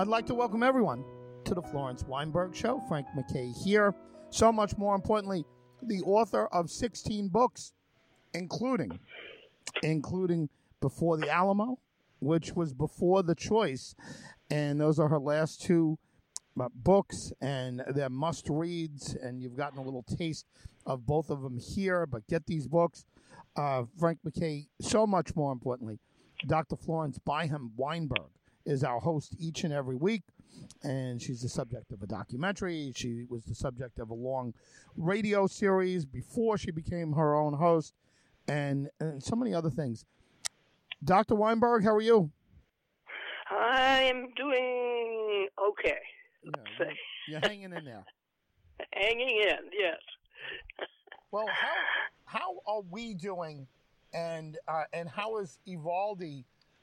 I'd like to welcome everyone to the Florence Weinberg Show. Frank McKay here. So much more importantly, the author of 16 books, including including Before the Alamo, which was before the choice, and those are her last two uh, books, and they're must reads. And you've gotten a little taste of both of them here. But get these books, uh, Frank McKay. So much more importantly, Dr. Florence Byham Weinberg is our host each and every week. And she's the subject of a documentary. She was the subject of a long radio series before she became her own host, and, and so many other things. Dr. Weinberg, how are you? I am doing okay. Yeah, you're, you're hanging in there. Hanging in, yes. Well, how how are we doing, and uh, and how is Uvalde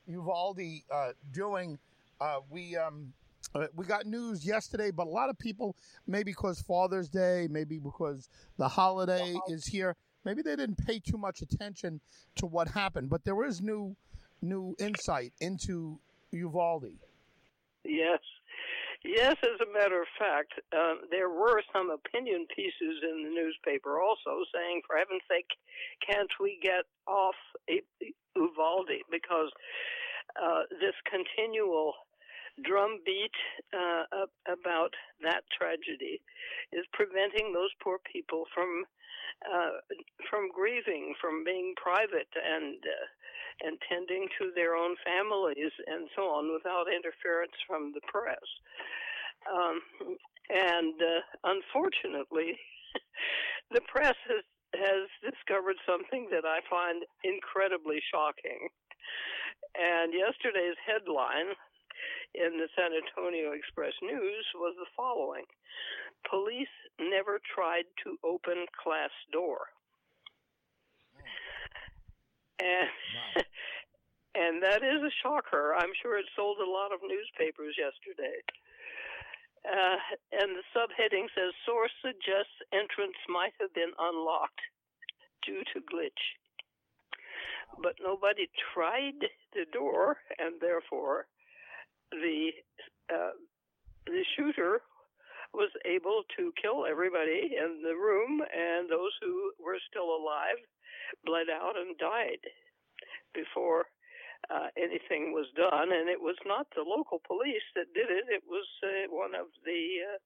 Uvalde uh, doing? Uh, we um uh, we got news yesterday, but a lot of people, maybe because Father's Day, maybe because the holiday is here, maybe they didn't pay too much attention to what happened. But there is new new insight into Uvalde. Yes. Yes, as a matter of fact, um, there were some opinion pieces in the newspaper also saying, for heaven's sake, can't we get off Uvalde? Because uh, this continual drumbeat uh, about that tragedy is preventing those poor people from uh, from grieving, from being private and uh, and tending to their own families and so on without interference from the press. Um, and uh, unfortunately, the press has has discovered something that I find incredibly shocking. And yesterday's headline in the San Antonio Express News was the following Police never tried to open class door. And wow. and that is a shocker. I'm sure it sold a lot of newspapers yesterday. Uh, and the subheading says source suggests entrance might have been unlocked due to glitch. But nobody tried the door, and therefore the uh, the shooter was able to kill everybody in the room, and those who were still alive bled out and died before uh, anything was done. And it was not the local police that did it; it was uh, one of the uh,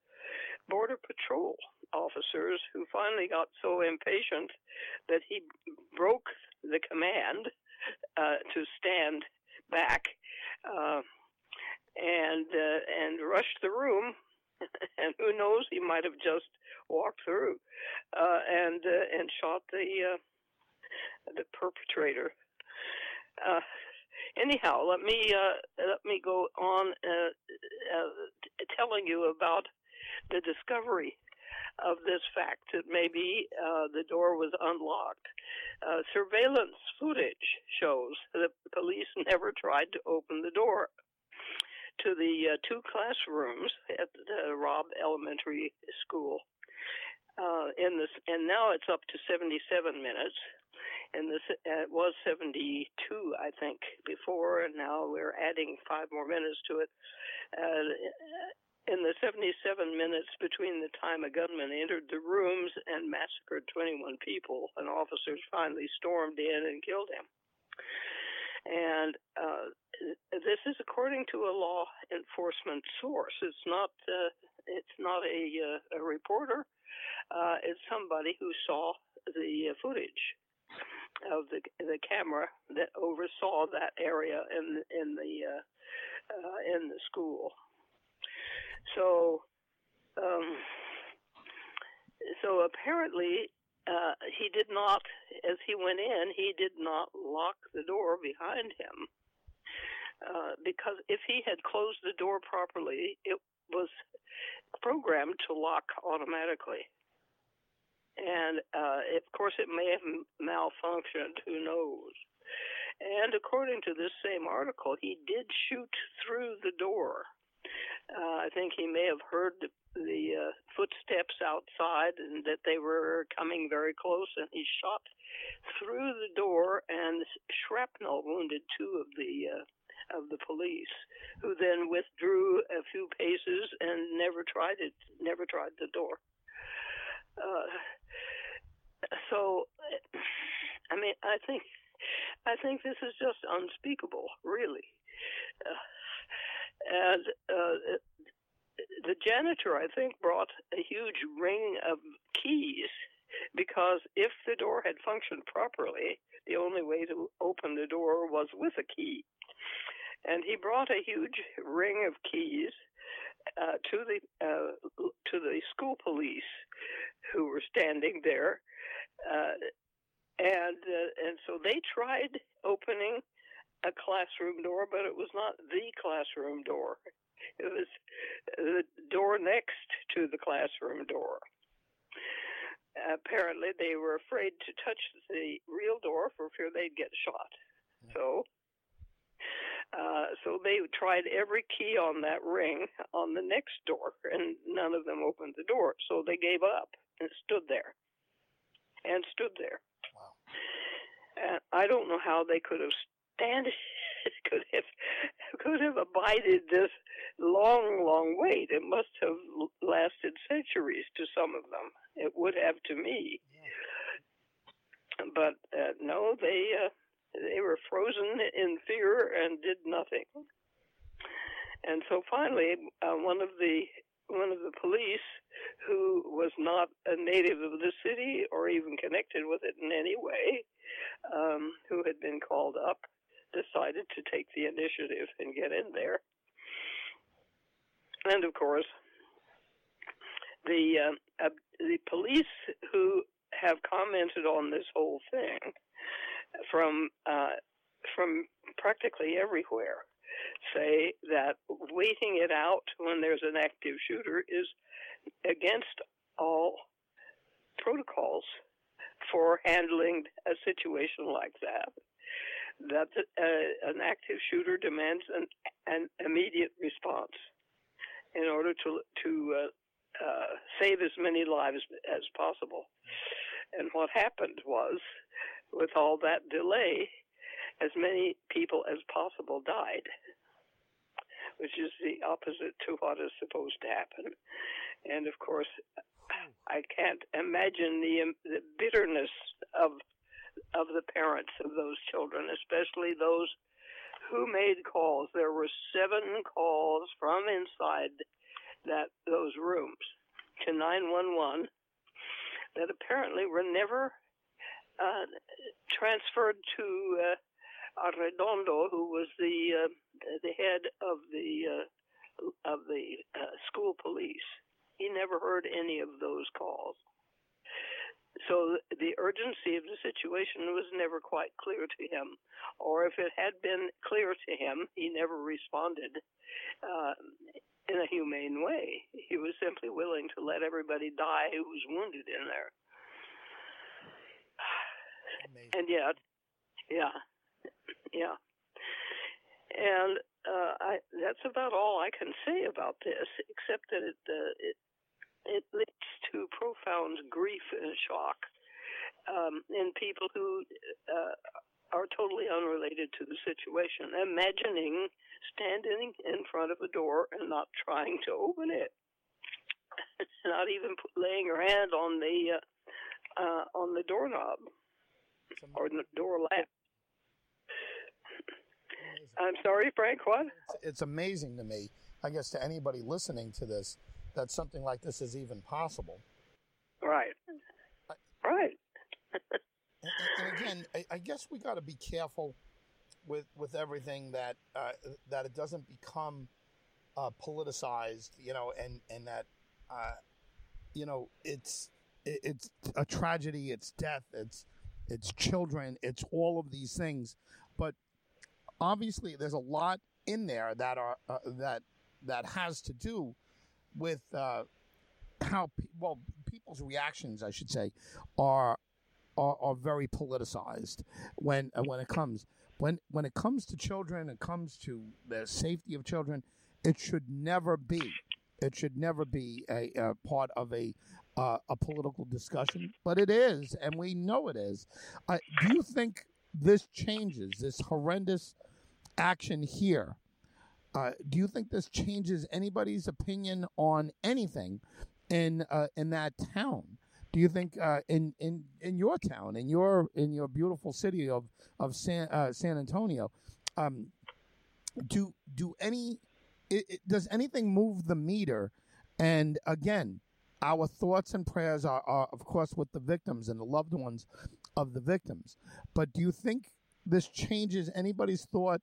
border patrol officers who finally got so impatient that he broke the command uh, to stand back. Uh, and uh, and rushed the room, and who knows, he might have just walked through uh, and uh, and shot the uh, the perpetrator. Anyhow, let me let me go on telling you about the discovery of this fact that maybe uh, the door was unlocked. Uh, surveillance footage shows that the police never tried to open the door to the uh, two classrooms at the Robb Elementary School. Uh, in this, and now it's up to 77 minutes. And this uh, it was 72, I think, before, and now we're adding five more minutes to it. Uh, in the 77 minutes between the time a gunman entered the rooms and massacred 21 people, and officers finally stormed in and killed him. And uh, this is according to a law enforcement source. It's not. Uh, it's not a, uh, a reporter. Uh, it's somebody who saw the footage of the the camera that oversaw that area in in the uh, uh, in the school. So, um, so apparently uh, he did not, as he went in, he did not lock the door behind him. Uh, because if he had closed the door properly, it was programmed to lock automatically. And uh, of course, it may have malfunctioned. Who knows? And according to this same article, he did shoot through the door. Uh, I think he may have heard the the uh, footsteps outside and that they were coming very close and he shot through the door and shrapnel wounded two of the uh, of the police, who then withdrew a few paces and never tried it, never tried the door. Uh, so, I mean, I think, I think this is just unspeakable, really. Uh, and uh, the janitor, I think, brought a huge ring of keys because if the door had functioned properly, the only way to open the door was with a key. And he brought a huge ring of keys uh, to the uh, to the school police who were standing there, uh, and uh, and so they tried opening a classroom door, but it was not the classroom door. It was the door next to the classroom door. Apparently, they were afraid to touch the real door for fear they'd get shot. So, uh, so they tried every key on that ring on the next door, and none of them opened the door. So they gave up and stood there, and stood there. Wow. And I don't know how they could have stand could have could have abided this long, long wait. It must have lasted centuries to some of them. It would have to me. Yeah. But uh, no, they uh, they were frozen in fear and did nothing. And so finally, uh, one of the one of the police, who was not a native of the city or even connected with it in any way, um, who had been called up, decided to take the initiative and get in there. And of course, the uh, the police who have commented on this whole thing from uh, from practically everywhere say that waiting it out when there's an active shooter is against all protocols for handling a situation like that that uh, an active shooter demands an, an immediate response in order to to uh, uh, save as many lives as possible. And what happened was, with all that delay, as many people as possible died, which is the opposite to what is supposed to happen. And of course, I can't imagine the, the bitterness of of the parents of those children, especially those who made calls. There were seven calls from inside that those rooms to 911 that apparently were never uh, transferred to uh, Arredondo, who was the uh, the head of the uh, of the uh, school police. He never heard any of those calls. So the urgency of the situation was never quite clear to him, or if it had been clear to him, he never responded uh, in a humane way. He was simply willing to let everybody die who was wounded in there. Amazing. And yet, yeah, yeah, and uh, I, that's about all I can say about this, except that it, uh, it it leads to profound grief and shock um, in people who uh, are totally unrelated to the situation, imagining standing in front of a door and not trying to open it, not even laying your hand on the uh, uh, on the doorknob or the door latch. I'm sorry, Frank. What? It's, it's amazing to me. I guess to anybody listening to this that something like this is even possible. Right. right. and, and, again, I, I guess we got to be careful with with everything that uh, that it doesn't become uh, politicized, you know, and and that uh, you know it's it, it's a tragedy, it's death, it's it's children, it's all of these things, but obviously there's a lot in there that are uh, that that has to do with uh, how pe- well people's reactions, I should say, are are, are very politicized when uh, when it comes when when it comes to children, it comes to the safety of children. It should never be. It should never be a, a part of a uh, a political discussion, but it is, and we know it is. Uh, do you think this changes this horrendous action here. Uh, do you think this changes anybody's opinion on anything in uh, in that town? Do you think uh, in in in your town, in your in your beautiful city of of San uh, San Antonio, um, do do any it, it, does anything move the meter? And again, our thoughts and prayers are, are, of course, with the victims and the loved ones of the victims. But do you think this changes anybody's thought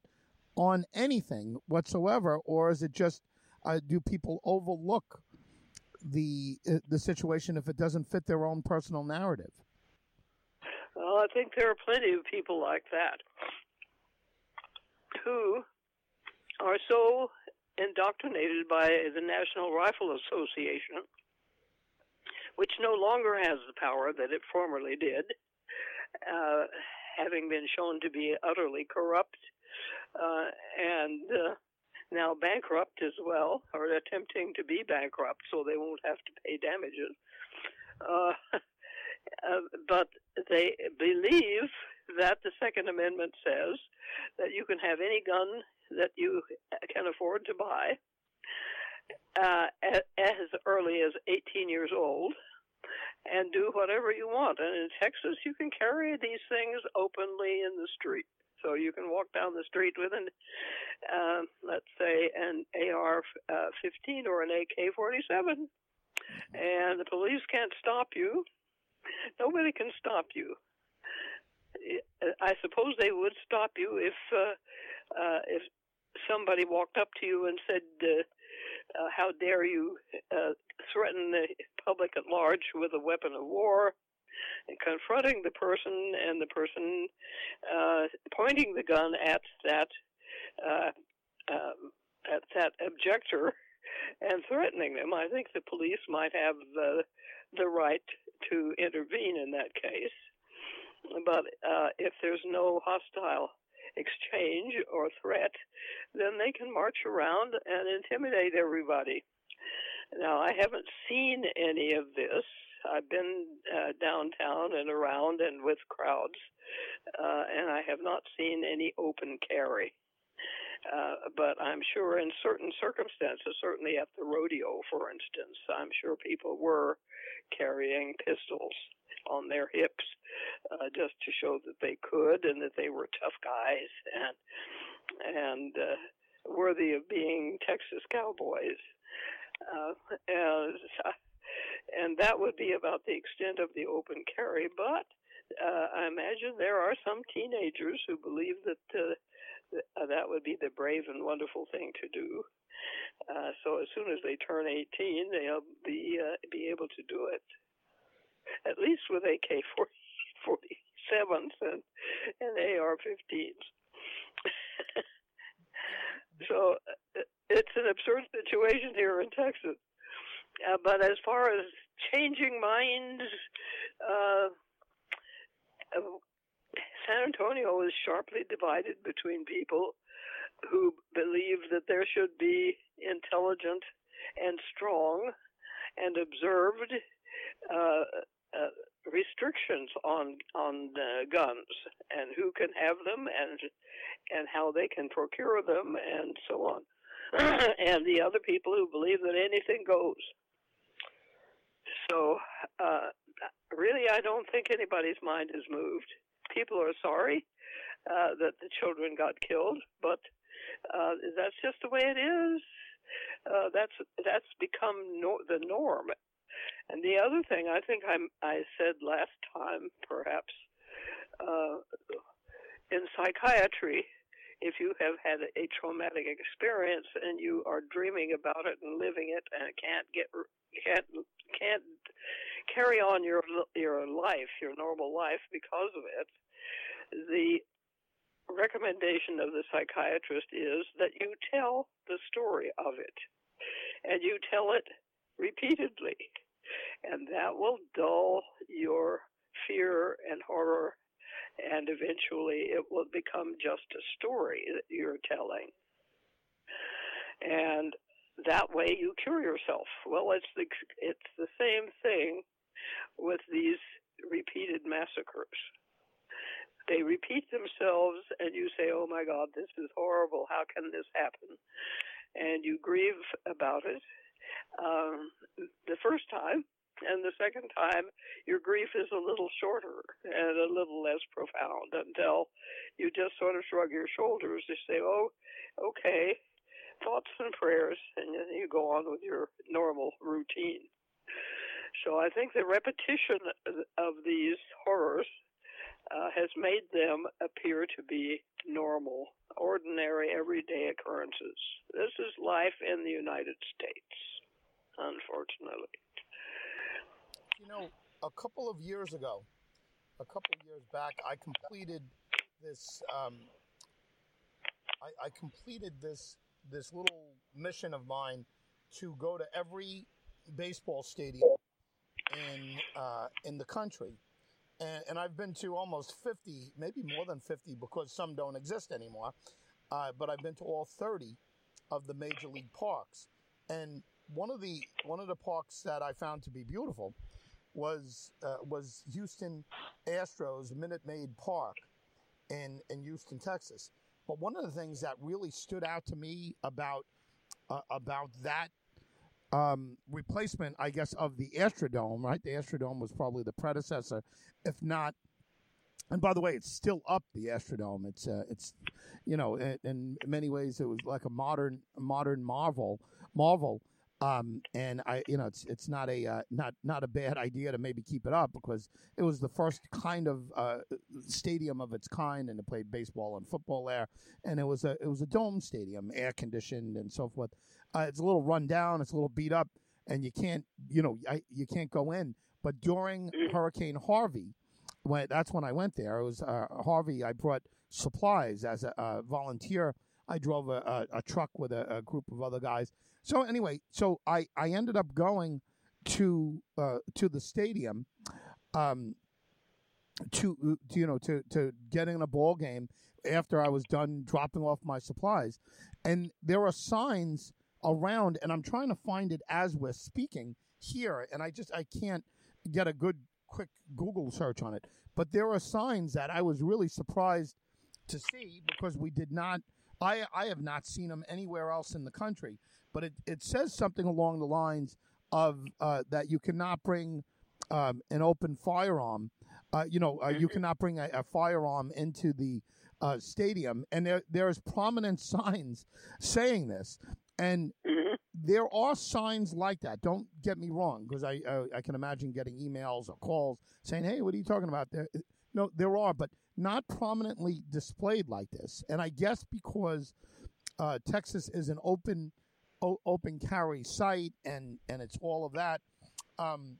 on anything whatsoever, or is it just uh, do people overlook the uh, the situation if it doesn't fit their own personal narrative? Well, I think there are plenty of people like that who are so indoctrinated by the National Rifle Association, which no longer has the power that it formerly did, uh, having been shown to be utterly corrupt uh, and uh, now bankrupt as well, or attempting to be bankrupt so they won't have to pay damages. Uh, uh, but they believe that the Second Amendment says that you can have any gun that you can afford to buy uh, as early as 18 years old and do whatever you want. And in Texas, you can carry these things openly in the street. So you can walk down the street with an, uh, let's say, an AR-15 uh, or an AK-47, and the police can't stop you. Nobody can stop you. I suppose they would stop you if uh, uh, if somebody walked up to you and said, uh, uh, "How dare you uh, threaten the public at large with a weapon of war?" Confronting the person and the person uh, pointing the gun at that uh, um, at that objector and threatening them, I think the police might have the the right to intervene in that case. But uh, if there's no hostile exchange or threat, then they can march around and intimidate everybody. Now, I haven't seen any of this. I've been uh, downtown and around and with crowds, uh, and I have not seen any open carry. Uh, but I'm sure in certain circumstances, certainly at the rodeo, for instance, I'm sure people were carrying pistols on their hips uh, just to show that they could and that they were tough guys and and uh, worthy of being Texas cowboys. Uh, and, and that would be about the extent of the open carry. But uh, I imagine there are some teenagers who believe that uh, that would be the brave and wonderful thing to do. Uh, so as soon as they turn 18, they'll be uh, be able to do it at least with AK 47s and, and AR 15s. so uh, it's an absurd situation here in Texas. Uh, but as far as changing minds, uh, San Antonio is sharply divided between people who believe that there should be intelligent and strong and observed uh, uh, restrictions on on uh, guns and who can have them and and how they can procure them and so on, and the other people who believe that anything goes. So, uh, really, I don't think anybody's mind is moved. People are sorry uh, that the children got killed, but uh, that's just the way it is. Uh, that's that's become no- the norm and the other thing I think I'm, I said last time, perhaps, uh, in psychiatry, if you have had a traumatic experience and you are dreaming about it and living it and can't get can't can't carry on your your life, your normal life because of it, the recommendation of the psychiatrist is that you tell the story of it. And you tell it repeatedly. And that will dull your fear and horror, and eventually it will become just a story that you're telling. And that way you cure yourself. Well, it's the, it's the same thing with these repeated massacres. they repeat themselves, and you say, "Oh my God, this is horrible! How can this happen?" And you grieve about it um, the first time, and the second time, your grief is a little shorter and a little less profound until you just sort of shrug your shoulders and say, "Oh, okay." Thoughts and prayers, and you go on with your normal routine. So I think the repetition of these horrors uh, has made them appear to be normal, ordinary, everyday occurrences. This is life in the United States, unfortunately. You know, a couple of years ago, a couple of years back, I completed this. Um, I, I completed this this little mission of mine to go to every baseball stadium in uh, in the country, and, and, I've been to almost fifty, maybe more than fifty, because some don't exist anymore. Uh, but I've been to all thirty of the major league parks, and one of the one of the parks that I found to be beautiful was uh, was Houston Astros Minute Maid Park in in Houston, Texas. But one of the things that really stood out to me about uh, about that um, replacement, I guess, of the Astrodome, right? The Astrodome was probably the predecessor, if not. And by the way, it's still up the Astrodome. It's uh, it's you know in, in, many ways it was like a modern modern Marvel Marvel. Um, and I, you know, it's it's not a uh, not not a bad idea to maybe keep it up because it was the first kind of uh, stadium of its kind, and it played baseball and football there, and it was a it was a dome stadium, air conditioned and so forth. Uh, it's a little run down, it's a little beat up, and you can't you know I, you can't go in. But during Hurricane Harvey, when that's when I went there, it was uh, Harvey. I brought supplies as a volunteer. I drove a, a, a truck with a, a group of other guys so anyway, so I, I ended up going to uh, to the stadium um, to, to you know to to get in a ball game after I was done dropping off my supplies, and there are signs around, and I'm trying to find it as we're speaking here, and I just I can't get a good quick Google search on it. But there are signs that I was really surprised to see because we did not. I I have not seen them anywhere else in the country but it, it says something along the lines of uh, that you cannot bring um, an open firearm. Uh, you know, uh, you mm-hmm. cannot bring a, a firearm into the uh, stadium, and there there's prominent signs saying this, and mm-hmm. there are signs like that. Don't get me wrong, because I I can imagine getting emails or calls saying, "Hey, what are you talking about?" There, no, there are, but not prominently displayed like this. And I guess because uh, Texas is an open o- open carry site and and it's all of that. Um,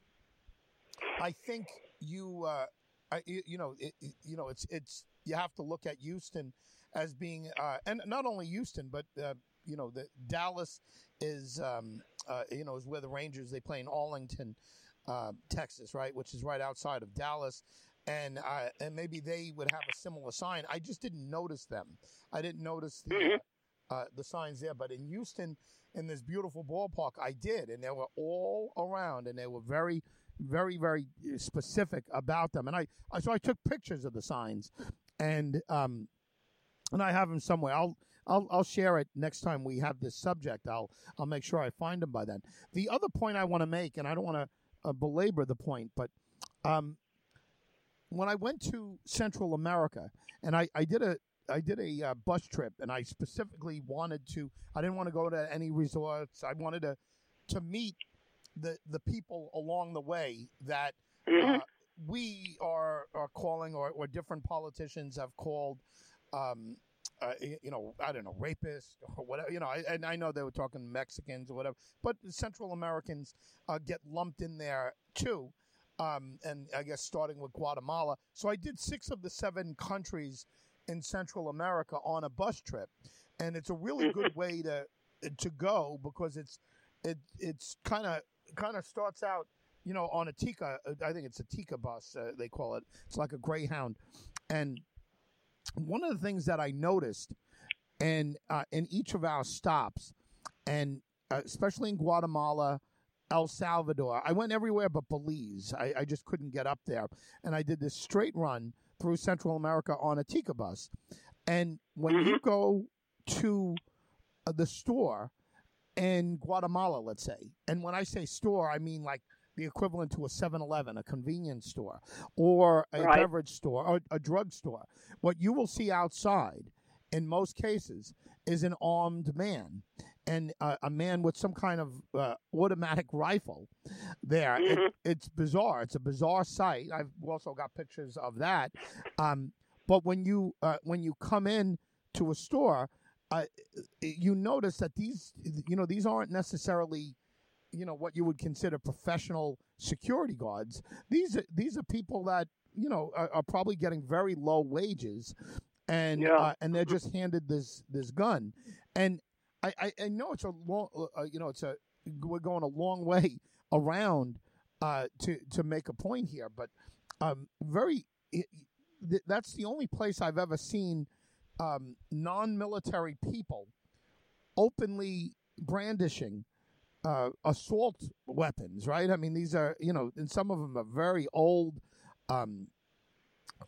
I think you, uh, I, you know, it, you know, it's it's you have to look at Houston as being, uh, and not only Houston, but uh, you know, the Dallas is, um, uh, you know, is where the Rangers they play in Arlington, uh, Texas, right, which is right outside of Dallas. And uh, and maybe they would have a similar sign. I just didn't notice them. I didn't notice the mm-hmm. uh, the signs there. But in Houston, in this beautiful ballpark. I did, and they were all around, and they were very, very, very specific about them. And I, I so I took pictures of the signs, and um, and I have them somewhere. I'll. I'll, I'll share it next time we have this subject. I'll I'll make sure I find them by then. The other point I want to make, and I don't want to uh, belabor the point, but um, when I went to Central America, and I, I did a I did a uh, bus trip, and I specifically wanted to. I didn't want to go to any resorts. I wanted to to meet the the people along the way that mm-hmm. uh, we are are calling, or, or different politicians have called. Um, uh, you know, I don't know, rapists or whatever. You know, I, and I know they were talking Mexicans or whatever, but Central Americans uh, get lumped in there too. Um, and I guess starting with Guatemala. So I did six of the seven countries in Central America on a bus trip, and it's a really good way to to go because it's it it's kind of kind of starts out you know on a Tica I think it's a Tica bus uh, they call it it's like a Greyhound, and one of the things that I noticed and uh, in each of our stops and uh, especially in Guatemala. El Salvador. I went everywhere but Belize. I, I just couldn't get up there. And I did this straight run through Central America on a Tica bus. And when Mhm. you go to uh, the store in Guatemala, let's say, and when I say store, I mean like the equivalent to a 7 Eleven, a convenience store, or a Right. beverage store, or a drug store, what you will see outside in most cases is an armed man and uh, a man with some kind of uh, automatic rifle there. It- Mhm. it's bizarre. It's a bizarre sight. I've also got pictures of that. Um, but when you uh, when you come in to a store, uh, you notice that these you know these aren't necessarily you know what you would consider professional security guards. These are these are people that you know are, are probably getting very low wages, and Yeah. uh, and they're just handed this this gun, and I, I, I know it's a long uh, you know it's a we're going a long way around uh, to to make a point here, but um, very it, th- that's the only place I've ever seen um, non-military people openly brandishing uh, assault weapons. Right? I mean, these are you know, and some of them are very old. Um,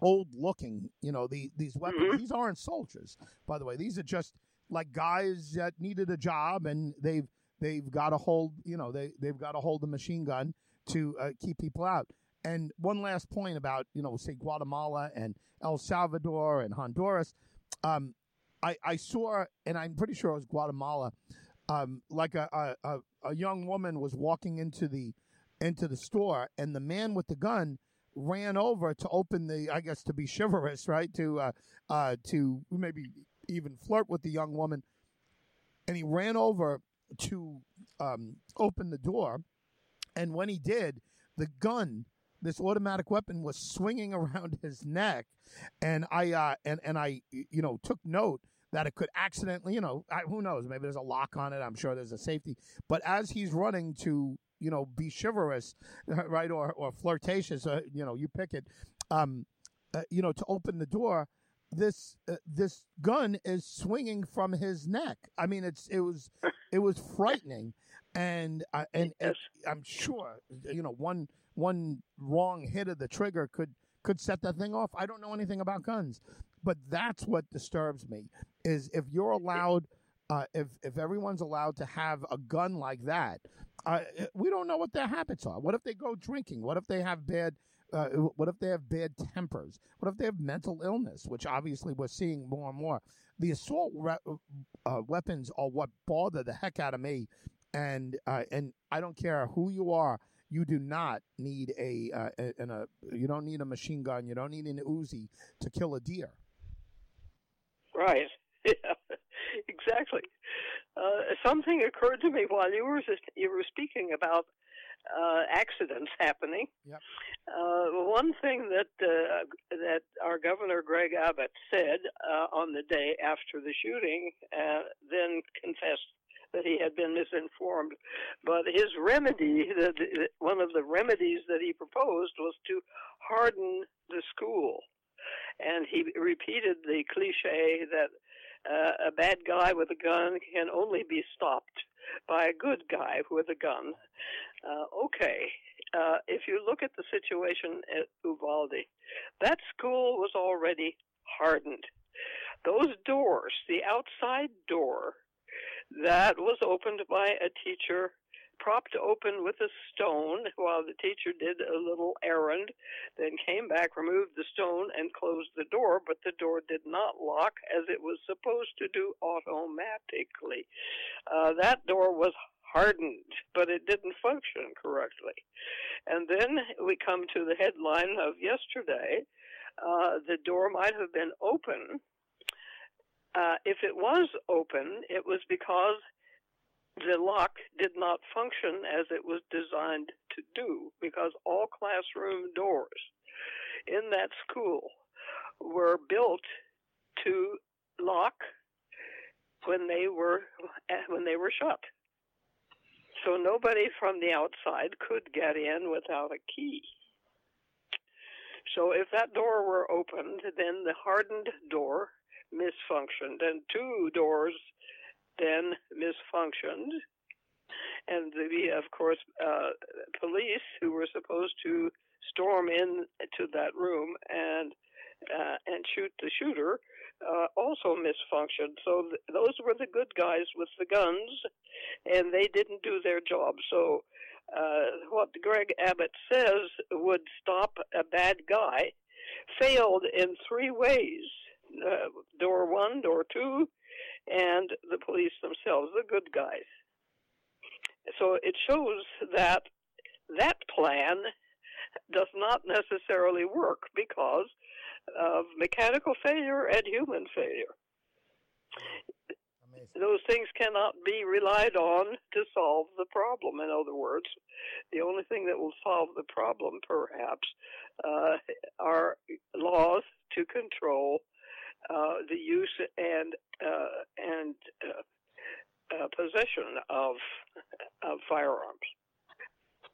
old looking you know the, these weapons Mhm. these aren't soldiers by the way these are just like guys that needed a job and they've they've got to hold you know they they've got to hold the machine gun to uh, keep people out. And one last point about you know say guatemala and el salvador and honduras. Um, I, I saw and i'm pretty sure it was guatemala um, like a, a, a, young woman was walking into the into the store and the man with the gun ran over to open the i guess to be chivalrous right? To uh, uh, to maybe even flirt with the young woman. And he ran over to um, open the door. And when he did the gun this automatic weapon was swinging around his neck. And i uh, and and i you know took note that it could accidentally you know I, who knows? Maybe there's a lock on it. I'm sure there's a safety. But as he's running to you know be chivalrous right or or flirtatious uh, you know you pick it um uh, you know to open the door this uh, this gun is swinging from his neck. I mean it's it was it was frightening. And uh, and, and Yes. i'm sure you know one one wrong hit of the trigger could could set that thing off. I don't know anything about guns but that's what disturbs me is if you're allowed uh, if if everyone's allowed to have a gun like that uh, we don't know what their habits are. What if they go drinking? What if they have bad uh, what if they have bad tempers? What if they have mental illness, which obviously we're seeing more and more? The assault re- uh, weapons are what bother the heck out of me, and uh, and I don't care who you are. You do not need a, uh, an, a you don't need a machine gun. You don't need an Uzi to kill a deer. Right. Yeah, exactly. Uh, something occurred to me while you were you were speaking about uh, accidents happening. Yep. Uh, one thing that uh, that our governor Greg Abbott said uh, on the day after the shooting, uh, then confessed that he had been misinformed. But his remedy, the, the, one of the remedies that he proposed, was to harden the school, and he repeated the cliche that uh, a bad guy with a gun can only be stopped by a good guy with a gun. Uh, okay, uh, if you look at the situation at Uvalde, that school was already hardened. Those doors, the outside door that was opened by a teacher, propped open with a stone while the teacher did a little errand, then came back, removed the stone, and closed the door, but the door did not lock as it was supposed to do automatically. Uh, that door was hardened, but it didn't function correctly. And then we come to the headline of yesterday. Uh, the door might have been open. Uh, if it was open, it was because the lock did not function as it was designed to do, because all classroom doors in that school were built to lock when they were when they were shut. So nobody from the outside could get in without a key. So if that door were opened, then the hardened door misfunctioned, and two doors then misfunctioned. And the, of course, uh, police who were supposed to storm in to that room and uh, and shoot the shooter uh, also misfunctioned. So th- those were the good guys with the guns, and they didn't do their job. So uh, what Greg Abbott says would stop a bad guy failed in three ways: uh, door one, door two, and the police themselves, the good guys. So it shows that that plan does not necessarily work because of mechanical failure and human failure. Amazing. Those things cannot be relied on to solve the problem. In other words, the only thing that will solve the problem, perhaps, uh, are laws to control uh, the use and possession of of firearms.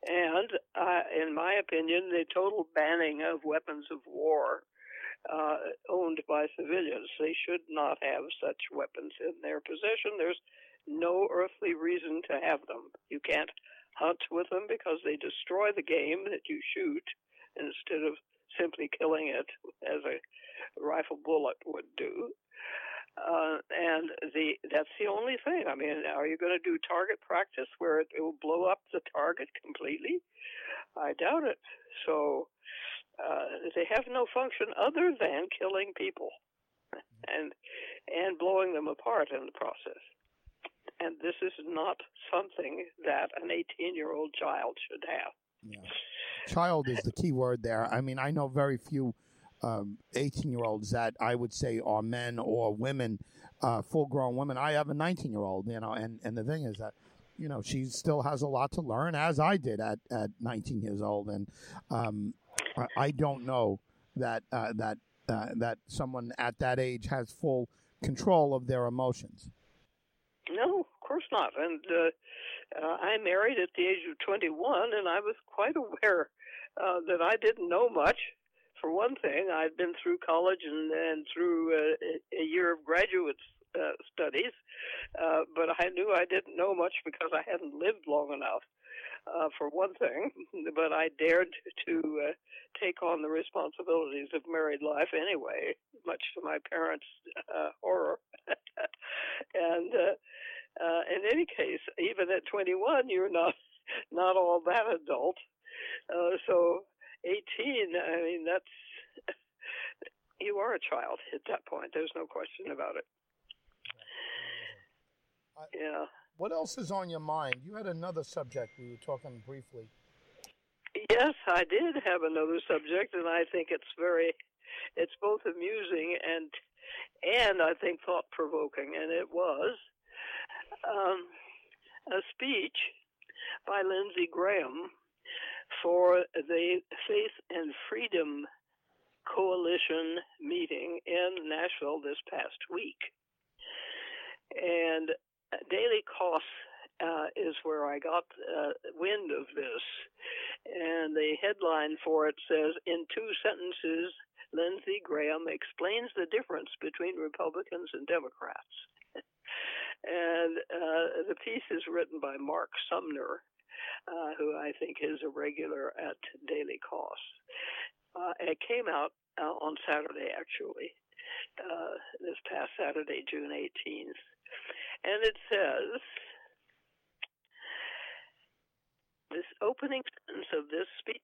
And uh, in my opinion, the total banning of weapons of war uh, owned by civilians. They should not have such weapons in their possession. There's no earthly reason to have them. You can't hunt with them because they destroy the game that you shoot instead of simply killing it as a rifle bullet would do. Uh, and the that's the only thing. I mean, are you going to do target practice where it, it will blow up the target completely? I doubt it. So uh, they have no function other than killing people and and blowing them apart in the process. And this is not something that an 18 year old child should have. Yeah. Child is the key word there. I mean, I know very few 18 um, year olds that I would say are men or women, uh, full grown women. I have a 19 year old, you know, and, and the thing is that, you know, she still has a lot to learn, as I did at, at 19 years old. And um, I, I, don't know that, uh, that, uh, that someone at that age has full control of their emotions. No, of course not. And uh, uh, I married at the age of 21, and I was quite aware uh, that I didn't know much one thing, I'd been through college and, and through uh, a year of graduate uh, studies, uh, but I knew I didn't know much because I hadn't lived long enough. Uh, for one thing, but I dared to uh, take on the responsibilities of married life anyway, much to my parents' uh, horror. and uh, uh, in any case, even at 21, you're not not all that adult. Uh, so 18, I mean, that's, you are a child at that point. There's no question about it. I, yeah. What else is on your mind? You had another subject we were talking briefly. Yes, I did have another subject, and I think it's very, it's both amusing and, and I think thought provoking, and it was um, a speech by Lindsey Graham for the Faith and Freedom Coalition meeting in Nashville this past week. And Daily Kos uh, is where I got uh, wind of this. And the headline for it says In two sentences, Lindsey Graham explains the difference between Republicans and Democrats. and uh, the piece is written by Mark Sumner, uh, who I think is a regular at Daily Kos. Uh, it came out uh, on Saturday, actually, uh, this past Saturday, June 18th. And it says this opening sentence of this speech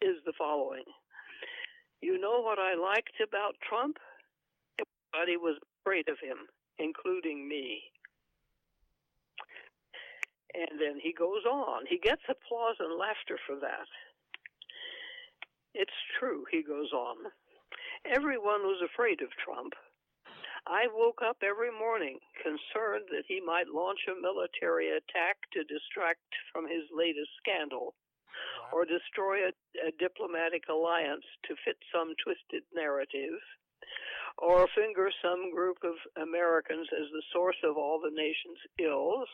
is the following You know what I liked about Trump? Everybody was afraid of him, including me. And then he goes on. He gets applause and laughter for that. It's true, he goes on. Everyone was afraid of Trump. I woke up every morning concerned that he might launch a military attack to distract from his latest scandal or destroy a, a, diplomatic alliance to fit some twisted narrative or finger some group of Americans as the source of all the nation's ills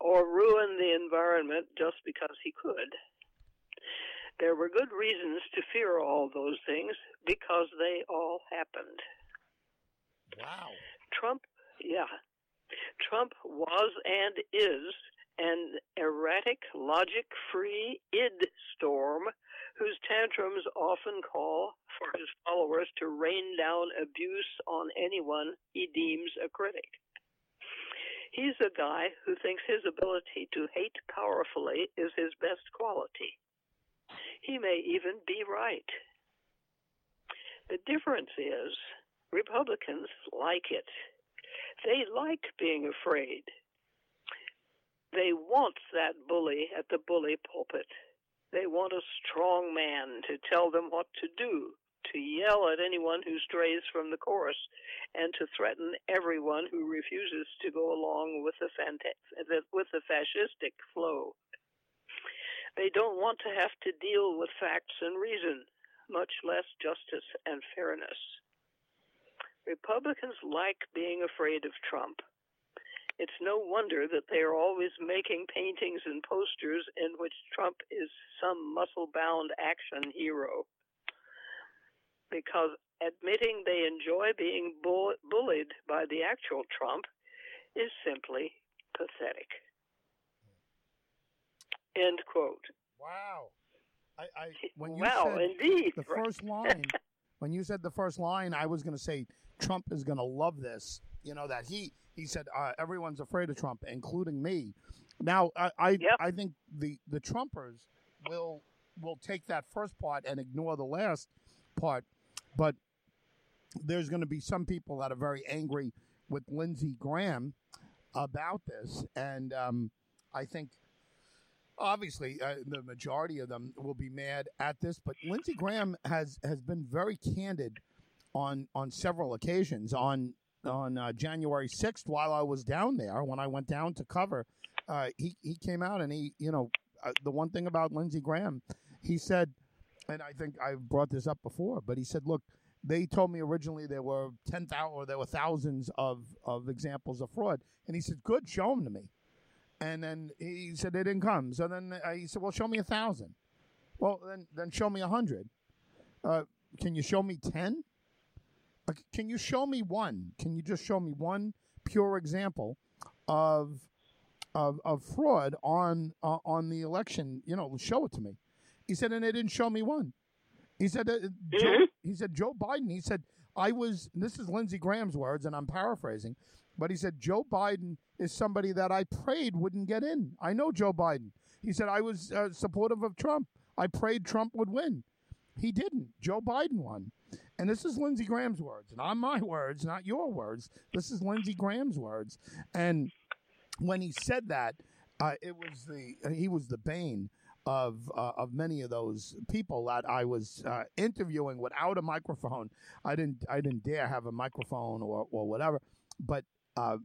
or ruin the environment just because he could. There were good reasons to fear all those things because they all happened. Wow. Trump, yeah. Trump was and is an erratic, logic free id storm whose tantrums often call for his followers to rain down abuse on anyone he deems a critic. He's a guy who thinks his ability to hate powerfully is his best quality. He may even be right. The difference is Republicans like it. They like being afraid. They want that bully at the bully pulpit. They want a strong man to tell them what to do, to yell at anyone who strays from the course, and to threaten everyone who refuses to go along with the, fanta- with the fascistic flow. They don't want to have to deal with facts and reason, much less justice and fairness. Republicans like being afraid of Trump. It's no wonder that they are always making paintings and posters in which Trump is some muscle bound action hero. Because admitting they enjoy being bull- bullied by the actual Trump is simply pathetic. End quote. Wow. I, I when you wow, said indeed. the first line, when you said the first line, I was going to say Trump is going to love this. You know that he he said uh, everyone's afraid of Trump, including me. Now I I, Yep. I think the the Trumpers will will take that first part and ignore the last part, but there's going to be some people that are very angry with Lindsey Graham about this, and um, I think obviously uh, the majority of them will be mad at this. But Lindsey Graham has has been very candid on on several occasions. On on uh, January sixth, while I was down there, when I went down to cover, uh, he he came out and he you know uh, the one thing about Lindsey Graham, he said, and I think I've brought this up before, but he said, look. They told me originally there were ten thousand, or there were thousands of, of examples of fraud, and he said, "Good, show them to me." And then he said they didn't come. So then uh, he said, "Well, show me a thousand. Well, then then show me a hundred. Uh, can you show me ten? Uh, can you show me one? Can you just show me one pure example of of, of fraud on uh, on the election? You know, show it to me." He said, and they didn't show me one. He said, uh, Joe, Mhm. he said Joe Biden. He said I was. This is Lindsey Graham's words, and I'm paraphrasing. But he said Joe Biden is somebody that I prayed wouldn't get in. I know Joe Biden. He said I was uh, supportive of Trump. I prayed Trump would win. He didn't. Joe Biden won. And this is Lindsey Graham's words, not my words, not your words. This is Lindsey Graham's words. And when he said that, uh, it was the he was the bane of uh, of many of those people that I was uh, interviewing without a microphone. I didn't I didn't dare have a microphone or or whatever, but uh,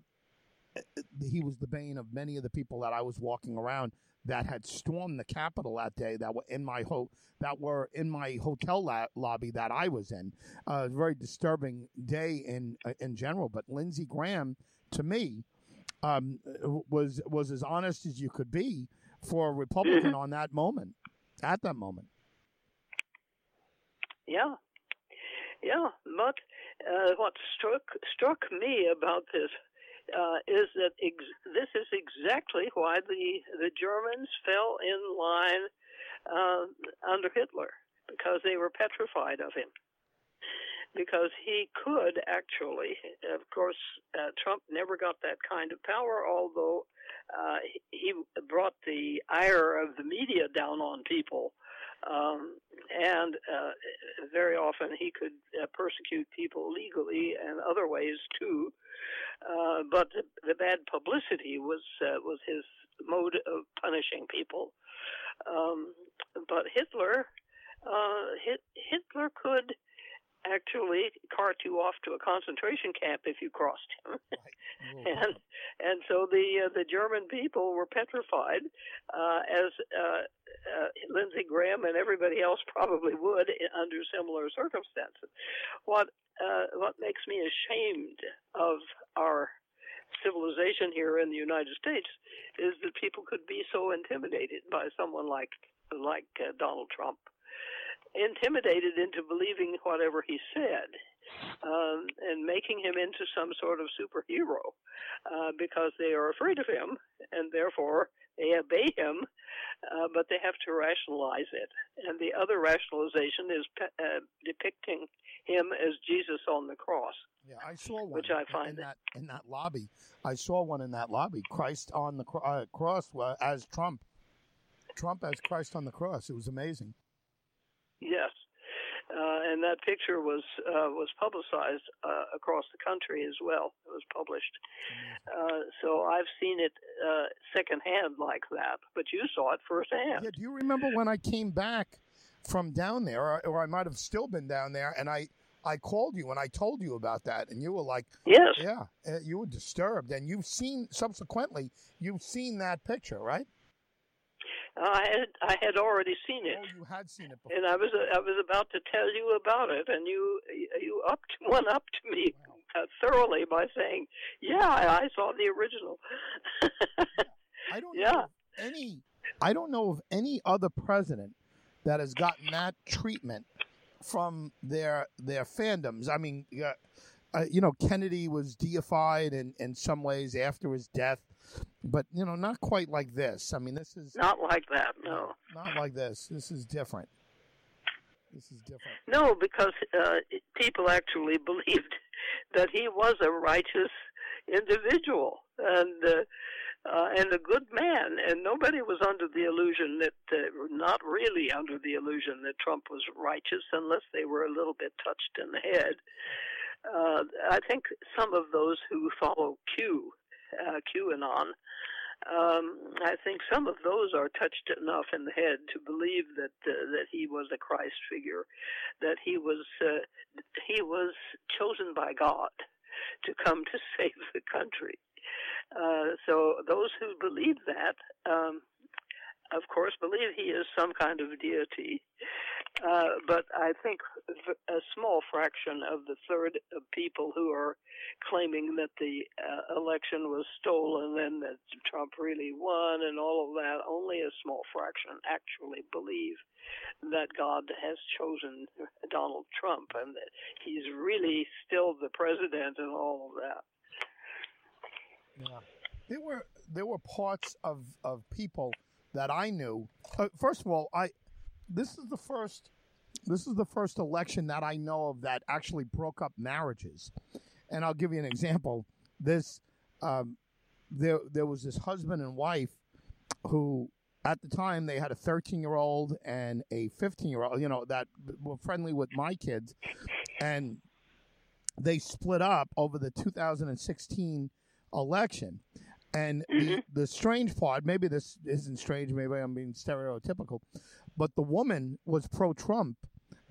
he was the bane of many of the people that I was walking around that had stormed the Capitol that day that were in my ho- that were in my hotel la- lobby that I was in. Uh, a very disturbing day in uh, in general. But Lindsey Graham, to me, um, was was as honest as you could be for a Republican on that moment, at that moment. Yeah, yeah. But uh, what struck struck me about this uh, is that ex- this is exactly why the the Germans fell in line uh, under Hitler because they were petrified of him. Because he could actually, of course, uh, Trump never got that kind of power, although uh, he brought the ire of the media down on people. Um, and uh, very often he could uh, persecute people legally and other ways too. Uh, but the, bad publicity was uh, was his mode of punishing people. Um, but Hitler, uh, Hit, Hitler could actually cart you off to a concentration camp if you crossed him. and and so the uh, the German people were petrified, uh, as uh, uh, Lindsey Graham and everybody else probably would under similar circumstances. What uh, what makes me ashamed of our civilization here in the United States is that people could be so intimidated by someone like like uh, Donald Trump. Intimidated into believing whatever he said um, and making him into some sort of superhero uh, because they are afraid of him and therefore they obey him, uh, but they have to rationalize it. And the other rationalization is pe- uh, depicting him as Jesus on the cross. Yeah, I saw one. Which I find in that in that lobby. I saw one in that lobby. Christ on the cro- uh, cross uh, as Trump. Trump as Christ on the cross. It was amazing. Yes, uh, and that picture was uh, was publicized uh, across the country as well. It was published, uh, so I've seen it uh, secondhand like that. But you saw it firsthand. Yeah. Do you remember when I came back from down there, or, or I might have still been down there, and I I called you and I told you about that, and you were like, "Yes, yeah." Uh, you were disturbed, and you've seen subsequently you've seen that picture, right? I had I had already seen it. Oh, you had seen it before. And I was I was about to tell you about it, and you you upped one up to me wow. uh, thoroughly by saying, "Yeah, I saw the original." I don't yeah. know any. I don't know of any other president that has gotten that treatment from their their fandoms. I mean, uh, uh, you know, Kennedy was deified in in some ways after his death but you know, not quite like this. I mean, this is not like that. No, not like this. This is different. This is different. No, because uh, people actually believed that he was a righteous individual and uh, uh, and a good man, and nobody was under the illusion that, uh, not really under the illusion that Trump was righteous, unless they were a little bit touched in the head. Uh, I think some of those who follow Q uh, QAnon. Um, I think some of those are touched enough in the head to believe that uh, that he was a Christ figure, that he was uh, he was chosen by God to come to save the country. Uh, so those who believe that, um, of course, believe he is some kind of deity. Uh, but I think a small fraction of the third of people who are claiming that the uh, election was stolen and that Trump really won and all of that, only a small fraction actually believe that God has chosen Donald Trump and that he's really still the president and all of that. Yeah. There were there were parts of, of people that I knew. Uh, first of all, I this is the first this is the first election that I know of that actually broke up marriages. And I'll give you an example. This um, there there was this husband and wife who at the time they had a 13 year old and a 15 year old, you know, that were friendly with my kids. And they split up over the 2016 election. And the, Mm-hmm. the strange part, maybe this isn't strange, maybe I'm being stereotypical, but the woman was pro Trump.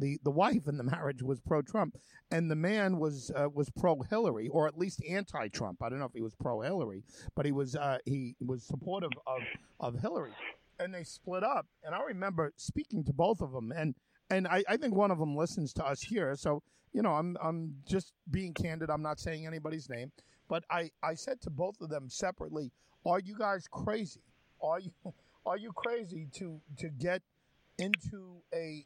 The, the wife in the marriage was pro Trump, and the man was uh, was pro Hillary, or at least anti Trump. I don't know if he was pro Hillary, but he was uh, he was supportive of, of Hillary. And they split up. And I remember speaking to both of them, and and I, I think one of them listens to us here. So you know, I'm I'm just being candid. I'm not saying anybody's name, but I, I said to both of them separately, "Are you guys crazy? Are you are you crazy to to get into a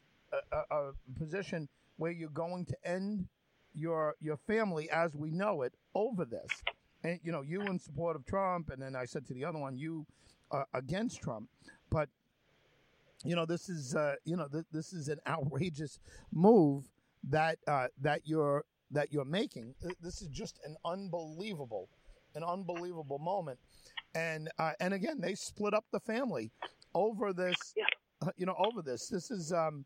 a, a position where you're going to end your your family as we know it over this?" And you know, you in support of Trump, and then I said to the other one, "You uh, against Trump," but you know, this is uh, you know th- this is an outrageous move that uh, that you're that you're making. This is just an unbelievable, an unbelievable moment. And uh, and again, they split up the family over this. Yeah. Uh, you know, over this. This is um,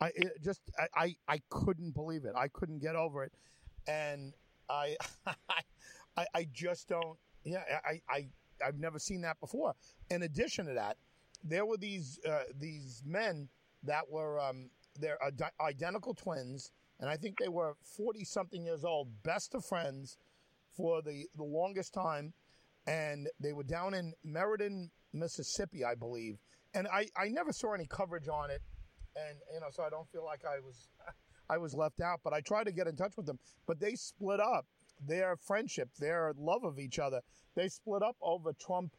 I it just I, I I couldn't believe it. I couldn't get over it, and I I I just don't. Yeah, I I I've never seen that before. In addition to that, there were these uh, these men that were um, they're identical twins, and I think they were forty something years old, best of friends for the the longest time, and they were down in Meridian, Mississippi, I believe, and I I never saw any coverage on it, and you know, so I don't feel like I was I was left out, but I tried to get in touch with them, but they split up their friendship, their love of each other. They split up over Trump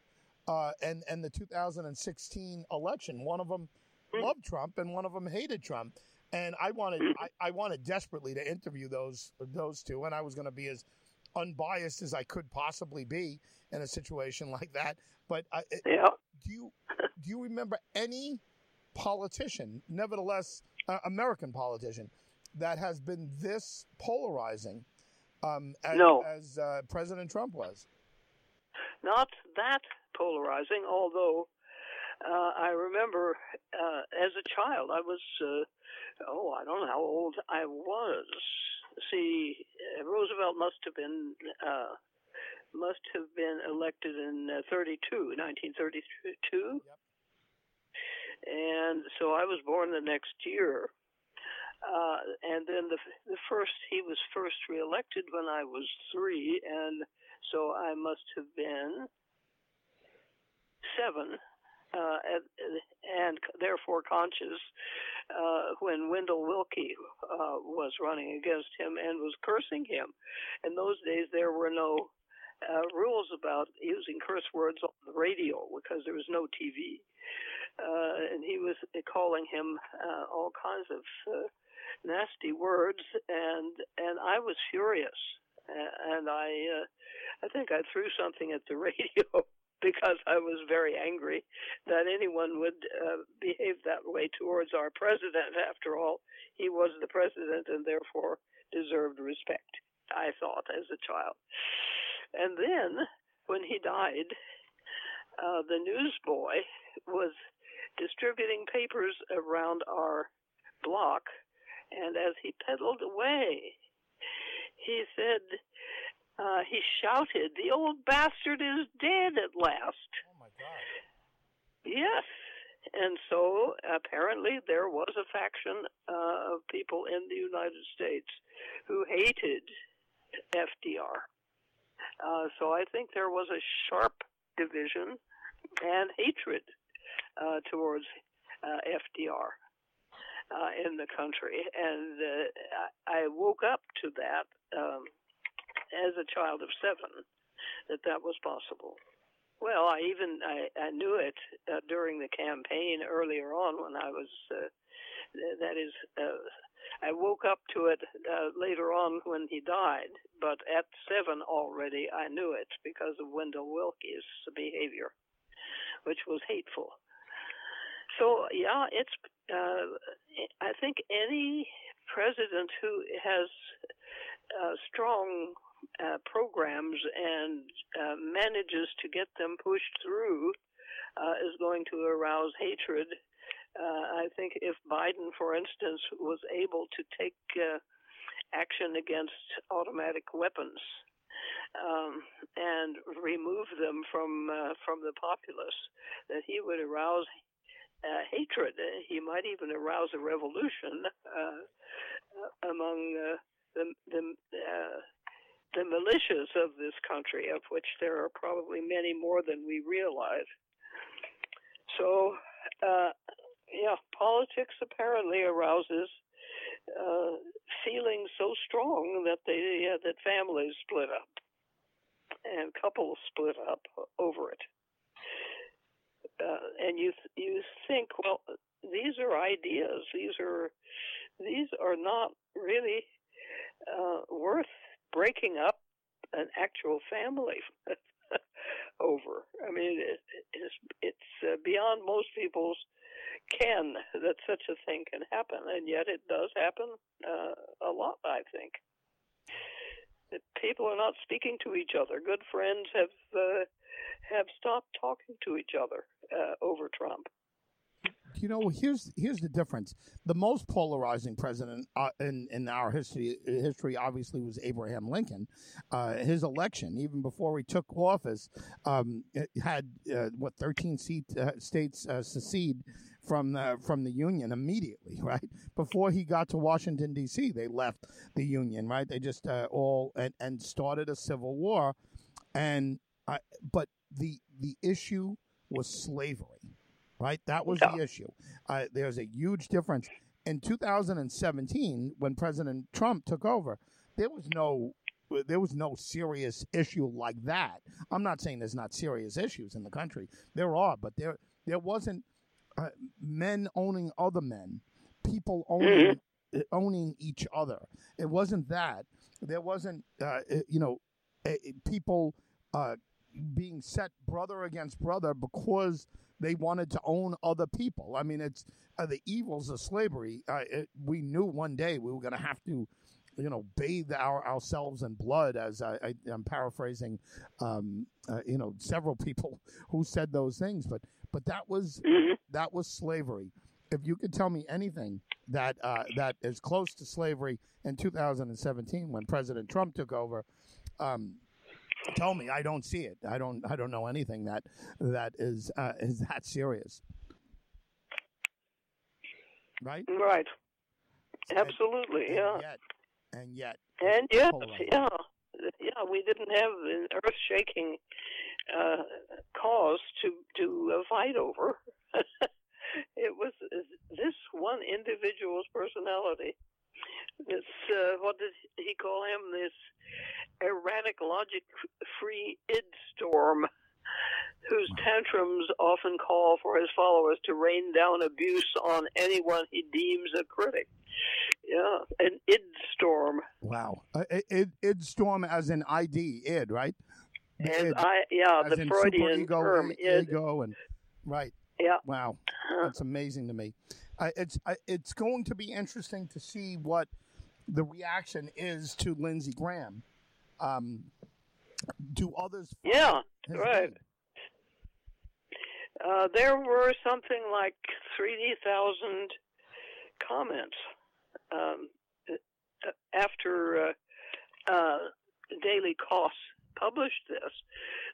uh, and and the 2016 election. One of them loved Trump and one of them hated Trump. And I wanted I, I wanted desperately to interview those those two, and I was going to be as unbiased as I could possibly be in a situation like that. But I, yeah. do you do you remember any politician, nevertheless, uh, American politician, that has been this polarizing um, as, no. as uh, President Trump was? Not that polarizing, although uh, I remember uh, as a child, I was, uh, oh, I don't know how old I was. See, Roosevelt must have been uh, must have been elected in uh, 32, 1932. Yep. And so I was born the next year. Uh, and then the the first he was first reelected when I was three, and so I must have been seven, uh, and, therefore conscious uh, when Wendell Willkie uh, was running against him and was cursing him. In those days, there were no uh, rules about using curse words on the radio because there was no TV. Uh, and he was calling him uh, all kinds of uh, nasty words, and and I was furious, and I uh, I think I threw something at the radio because I was very angry that anyone would uh, behave that way towards our president. After all, he was the president and therefore deserved respect. I thought as a child. And then, when he died, uh, the newsboy was distributing papers around our block, and as he pedaled away, he said, uh, he shouted, The old bastard is dead at last. Oh, my God. Yes. And so apparently there was a faction uh, of people in the United States who hated FDR. Uh, so I think there was a sharp division and hatred uh, towards uh, FDR uh, in the country, and uh, I woke up to that um, as a child of seven that that was possible. Well, I even I, I knew it uh, during the campaign earlier on when I was that is I woke up to it uh, later on when he died, but at seven already I knew it because of Wendell Willkie's behavior, which was hateful. So yeah, it's. Uh, I think any president who has uh, strong uh, programs and uh, manages to get them pushed through uh, is going to arouse hatred uh, I think if Biden, for instance, was able to take uh, action against automatic weapons um, and remove them from uh, from the populace, that he would arouse uh, hatred. He might even arouse a revolution uh, among uh, the the, the militias of this country, of which there are probably many more than we realize. So uh, yeah, politics apparently arouses uh, feelings so strong that they uh, that families split up and couples split up over it. Uh, and you th- you think, well, these are ideas. These are these are not really uh, worth breaking up an actual family over. I mean, it, it's it's uh, beyond most people's ken that such a thing can happen, and yet it does happen uh, a lot. I think people are not speaking to each other. Good friends have uh, have stopped talking to each other uh, over Trump you know, here's here's the difference. The most polarizing president uh, in in our history history obviously was Abraham Lincoln. Uh, his election, even before he took office, um, had uh, what 13 seat, uh, states uh, secede from the from the union immediately, right? Before he got to Washington D.C., they left the union, right? They just uh, all and, and started a civil war, and but the the issue was slavery right? That was yeah. the issue. Uh, there's a huge difference. In 2017, when President Trump took over, there was no there was no serious issue like that. I'm not saying there's not serious issues in the country. There are, but there there wasn't uh, men owning other men, people owning mm-hmm. owning each other. It wasn't that. There wasn't, uh, you know, people uh, being set brother against brother because they wanted to own other people. I mean, it's uh, the evils of slavery. Uh, it, we knew one day we were going to have to, you know, bathe our ourselves in blood. As I, am paraphrasing, um, uh, you know, several people who said those things, but but that was mm-hmm. that was slavery. If you could tell me anything that uh, that is close to slavery in 2017 when President Trump took over. Um, tell me i don't see it. I don't i don't know anything that that is uh, is that serious. Right? Right. Absolutely and, yeah. yet, and yet and yet yeah. Yeah we didn't have an earth shaking uh, cause to to uh, fight over. It was this one individual's personality this uh, what did he call him this erratic, logic free id storm, whose tantrums often call for his followers to rain down abuse on anyone he deems a critic. Yeah, an id storm. Wow. Uh, id, id storm as an ID, id, right? And I, yeah, the Freudian ego, term, id. Ego and, right. Yeah. Wow. That's amazing to me. It's uh, it's going to be interesting to see what the reaction is to Lindsey Graham um, do others? Yeah, right. Uh, there were something like 3,000 comments um, after uh, uh, Daily Kos published this.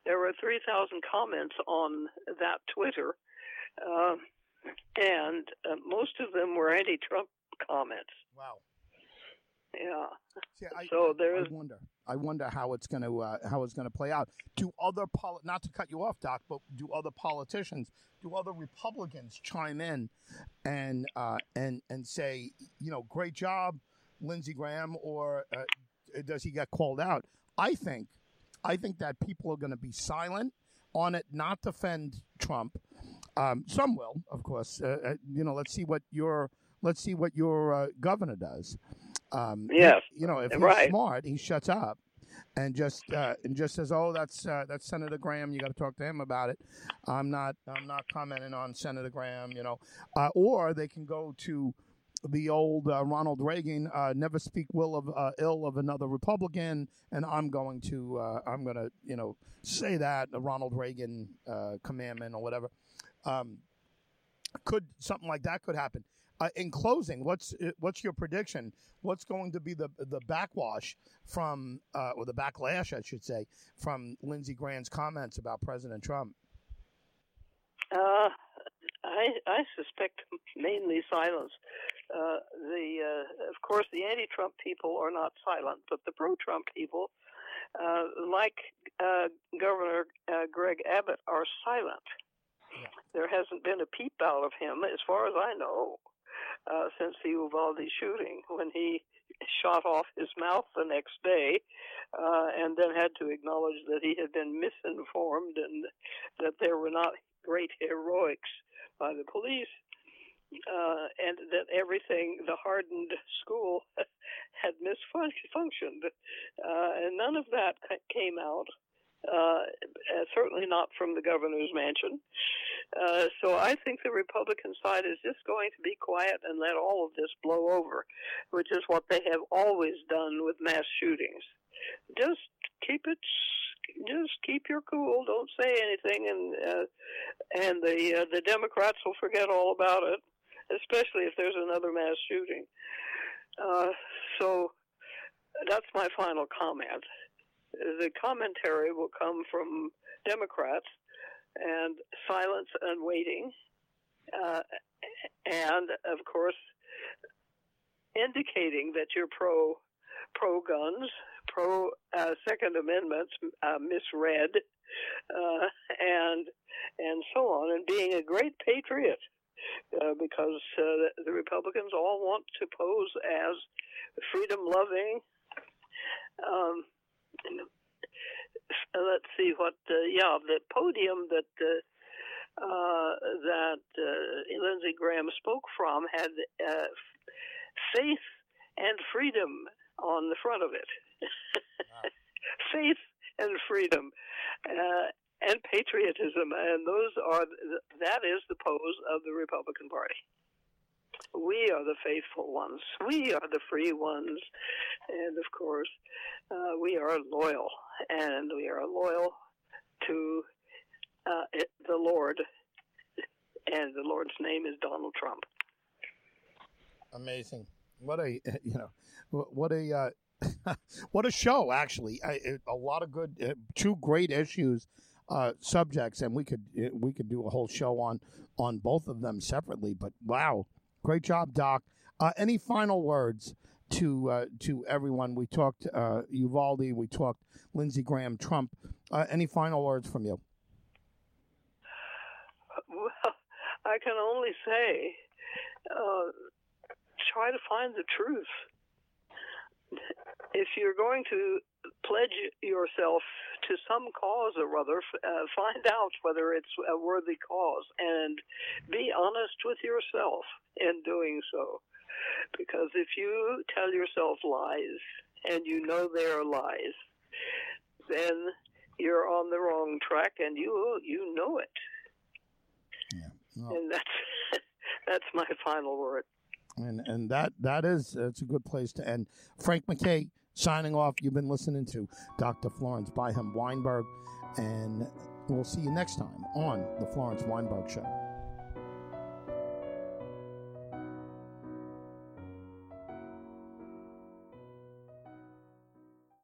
There were 3,000 comments on that Twitter, uh, and uh, most of them were anti Trump comments. Wow. Yeah. See, I, so there is. I wonder. I wonder how it's going to uh, how it's going to play out. Do other poli- not to cut you off, Doc, but do other politicians, do other Republicans chime in and uh, and and say, you know, great job, Lindsey Graham, or uh, does he get called out? I think, I think that people are going to be silent on it, not defend Trump. Um, some will, of course. Uh, uh, you know, let's see what your let's see what your uh, governor does. Um, yes. You know, if he's right. smart, he shuts up and just uh, and just says, "Oh, that's uh, that's Senator Graham. You got to talk to him about it." I'm not I'm not commenting on Senator Graham. You know, uh, or they can go to the old uh, Ronald Reagan, uh, never speak will of uh, ill of another Republican, and I'm going to I'm going to you know say that the Ronald Reagan commandment or whatever. Um, could something like that could happen? Uh, in closing, what's uh, what's your prediction? What's going to be the the backwash from, uh, or the backlash, I should say, from Lindsey Graham's comments about President Trump? Uh, I I suspect mainly silence. Uh, the uh, of course the anti-Trump people are not silent, but the pro-Trump people, like Governor Greg Abbott, are silent. There hasn't been a peep out of him, as far as I know, uh, since the Uvalde shooting when he shot off his mouth the next day uh, and then had to acknowledge that he had been misinformed and that there were not great heroics by the police. Uh, and that everything, the hardened school, had misfunctioned. Uh, and none of that came out uh, certainly not from the governor's mansion. Uh, so I think the Republican side is just going to be quiet and let all of this blow over, which is what they have always done with mass shootings. Just keep it, just keep your cool. Don't say anything, and uh, and the uh, the Democrats will forget all about it, especially if there's another mass shooting. Uh, so that's my final comment the commentary will come from Democrats and silence and waiting, uh, and of course, indicating that you're pro pro guns, pro uh, Second Amendments, uh, misread, uh, and and so on, and being a great patriot. Uh, because uh, the Republicans all want to pose as freedom loving, um, let's see what uh, yeah the podium that uh, uh, that uh, Lindsey Graham spoke from had uh, faith and freedom on the front of it. wow. Faith and freedom. Uh, and patriotism, and those are that is the pose of the Republican Party. We are the faithful ones. We are the free ones, and of course, uh, we are loyal, and we are loyal to uh, it, the Lord, and the Lord's name is Donald Trump. Amazing! What a you know, what a uh, what a show! Actually, a lot of good, uh, two great issues uh, subjects, and we could uh, we could do a whole show on on both of them separately. But wow, great job, Doc. Uh, any final words to uh, to everyone? We talked uh, Uvalde, we talked Lindsey Graham, Trump. Uh, any final words from you? Well, I can only say, try to find the truth if you're going to pledge yourself to some cause or other, uh, find out whether it's a worthy cause and be honest with yourself in doing so. Because if you tell yourself lies and you know they are lies, then you're on the wrong track and you you know it. Yeah. Well, and that's that's my final word. And and that that is it's a good place to end. Frank MacKay signing off. You've been listening to Dr. Florence Byham Weinberg, and we'll see you next time on the Florence Weinberg Show.